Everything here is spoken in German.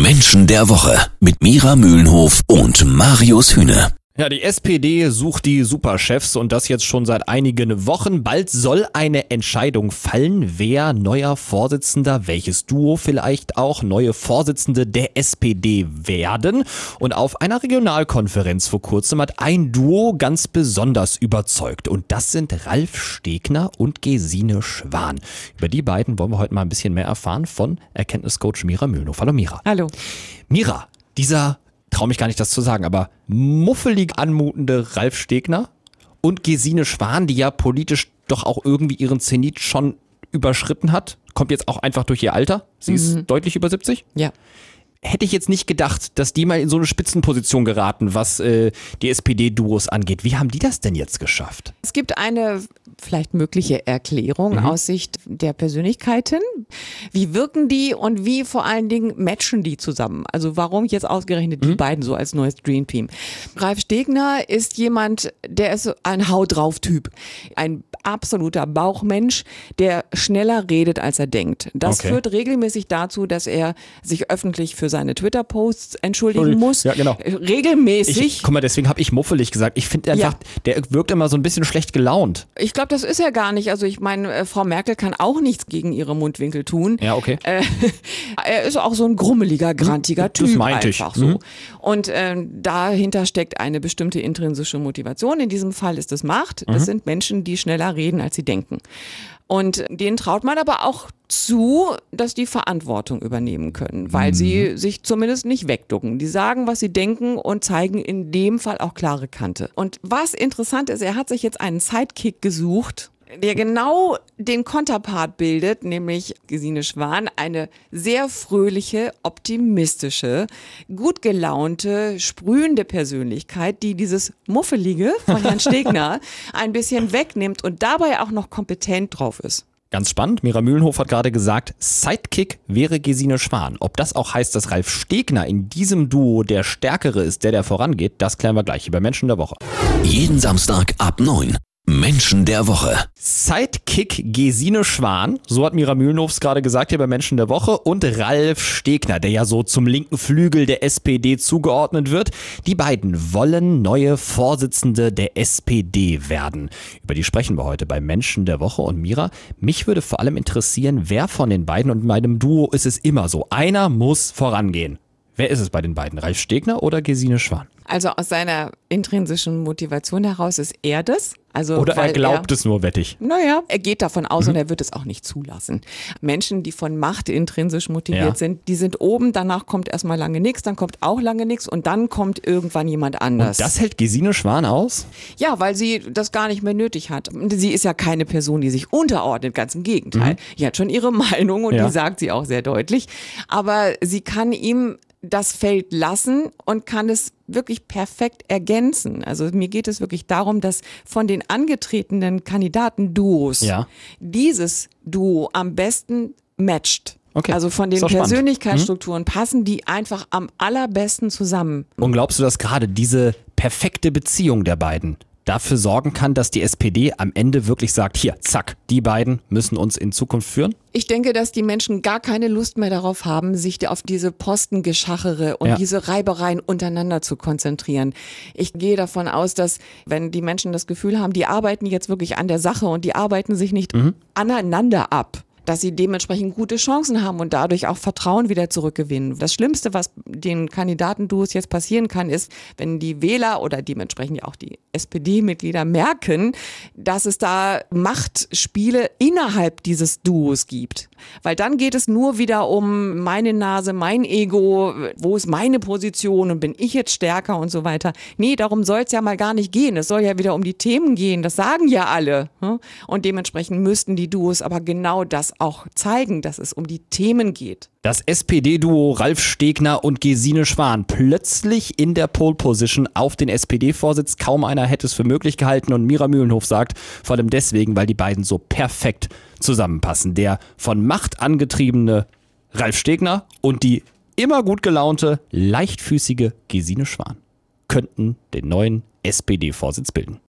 Menschen der Woche mit Mira Mühlenhof und Marius Hühne. Ja, die SPD sucht die Superchefs und das jetzt schon seit einigen Wochen. Bald soll eine Entscheidung fallen, wer neuer Vorsitzender, welches Duo vielleicht auch neue Vorsitzende der SPD werden. Und auf einer Regionalkonferenz vor kurzem hat ein Duo ganz besonders überzeugt. Und das sind Ralf Stegner und Gesine Schwan. Über die beiden wollen wir heute mal ein bisschen mehr erfahren von Erkenntniscoach Mira Mühlenhof. Hallo Mira. Hallo. Mira, dieser traue mich gar nicht, das zu sagen, aber muffelig anmutende Ralf Stegner und Gesine Schwan, die ja politisch doch auch irgendwie ihren Zenit schon überschritten hat, kommt jetzt auch einfach durch ihr Alter. Sie ist deutlich über 70. Ja. Hätte ich jetzt nicht gedacht, dass die mal in so eine Spitzenposition geraten, was äh, die SPD-Duos angeht. Wie haben die das denn jetzt geschafft? Es gibt eine vielleicht mögliche Erklärung aus Sicht der Persönlichkeiten. Wie wirken die und wie vor allen Dingen matchen die zusammen? Also warum jetzt ausgerechnet die beiden so als neues Dream Team? Ralf Stegner ist jemand, der ist ein Hau drauf Typ. Ein absoluter Bauchmensch, der schneller redet, als er denkt. Das Okay. führt regelmäßig dazu, dass er sich öffentlich für seine Twitter-Posts entschuldigen muss. Ja, genau. Äh, Regelmäßig. Ich, guck mal, deswegen habe ich muffelig gesagt. Ich finde einfach, der wirkt immer so ein bisschen schlecht gelaunt. Ich glaube, das ist er gar nicht. Also ich meine, äh, Frau Merkel kann auch nichts gegen ihre Mundwinkel tun. Ja, okay. Äh, er ist auch so ein grummeliger, grantiger Das Typ meinte ich. einfach so. Mhm. Und ähm, dahinter steckt eine bestimmte intrinsische Motivation. In diesem Fall ist es Macht. Mhm. Das sind Menschen, die schneller reden, als sie denken. Und denen traut man aber auch zu, dass die Verantwortung übernehmen können, weil Mhm. sie sich zumindest nicht wegducken. Die sagen, was sie denken und zeigen in dem Fall auch klare Kante. Und was interessant ist, er hat sich jetzt einen Sidekick gesucht, der genau den Konterpart bildet, nämlich Gesine Schwan, eine sehr fröhliche, optimistische, gut gelaunte, sprühende Persönlichkeit, die dieses Muffelige von Herrn Stegner ein bisschen wegnimmt und dabei auch noch kompetent drauf ist. Ganz spannend. Mira Mühlenhof hat gerade gesagt, Sidekick wäre Gesine Schwan. Ob das auch heißt, dass Ralf Stegner in diesem Duo der Stärkere ist, der der vorangeht, das klären wir gleich hier bei Menschen der Woche. Jeden Samstag ab 9. Menschen der Woche. Sidekick Gesine Schwan, so hat Mira Mühlenhofs gerade gesagt hier bei Menschen der Woche, und Ralf Stegner, der ja so zum linken Flügel der SPD zugeordnet wird. Die beiden wollen neue Vorsitzende der SPD werden. Über die sprechen wir heute bei Menschen der Woche. Und Mira, mich würde vor allem interessieren, wer von den beiden und in meinem Duo ist es immer so. Einer muss vorangehen. Wer ist es bei den beiden? Ralf Stegner oder Gesine Schwan? Also aus seiner intrinsischen Motivation heraus ist er das. Also Oder er glaubt es nur, wettig. Naja, er geht davon aus Mhm. und er wird es auch nicht zulassen. Menschen, die von Macht intrinsisch motiviert Ja. sind, die sind oben, danach kommt erstmal lange nichts, dann kommt auch lange nichts und dann kommt irgendwann jemand anders. Das hält Gesine Schwan aus? ja, weil sie das gar nicht mehr nötig hat. Sie ist ja keine Person, die sich unterordnet, ganz im Gegenteil. Die hat schon ihre Meinung und Mhm. Ja. die sagt sie auch sehr deutlich. Aber sie kann ihm das Feld lassen und kann es wirklich perfekt ergänzen. Also mir geht es wirklich darum, dass von den angetretenen Kandidaten-Duos Ja. dieses Duo am besten matcht. Okay. Also von den. Persönlichkeitsstrukturen passen die einfach am allerbesten zusammen. Und glaubst du, dass gerade diese perfekte Beziehung der beiden dafür sorgen kann, dass die SPD am Ende wirklich sagt, hier, zack, die beiden müssen uns in Zukunft führen? Ich denke, dass die Menschen gar keine Lust mehr darauf haben, sich auf diese Postengeschachere und Ja. diese Reibereien untereinander zu konzentrieren. Ich gehe davon aus, dass wenn die Menschen das Gefühl haben, die arbeiten jetzt wirklich an der Sache und die arbeiten sich nicht aneinander ab, dass sie dementsprechend gute Chancen haben und dadurch auch Vertrauen wieder zurückgewinnen. Das Schlimmste, was den Kandidaten-Duos jetzt passieren kann, ist, wenn die Wähler oder dementsprechend auch die SPD-Mitglieder merken, dass es da Machtspiele innerhalb dieses Duos gibt. Weil dann geht es nur wieder um meine Nase, mein Ego, wo ist meine Position und bin ich jetzt stärker und so weiter. Nee, darum soll es ja mal gar nicht gehen. Es soll ja wieder um die Themen gehen. Das sagen ja alle. hm? Und dementsprechend müssten die Duos aber genau das auch zeigen, dass es um die Themen geht. Das SPD-Duo Ralf Stegner und Gesine Schwan plötzlich in der Pole Position auf den SPD-Vorsitz. Kaum einer hätte es für möglich gehalten und Mira Mühlenhof sagt, vor allem deswegen, weil die beiden so perfekt zusammenpassen. Der von Macht angetriebene Ralf Stegner und die immer gut gelaunte, leichtfüßige Gesine Schwan könnten den neuen SPD-Vorsitz bilden.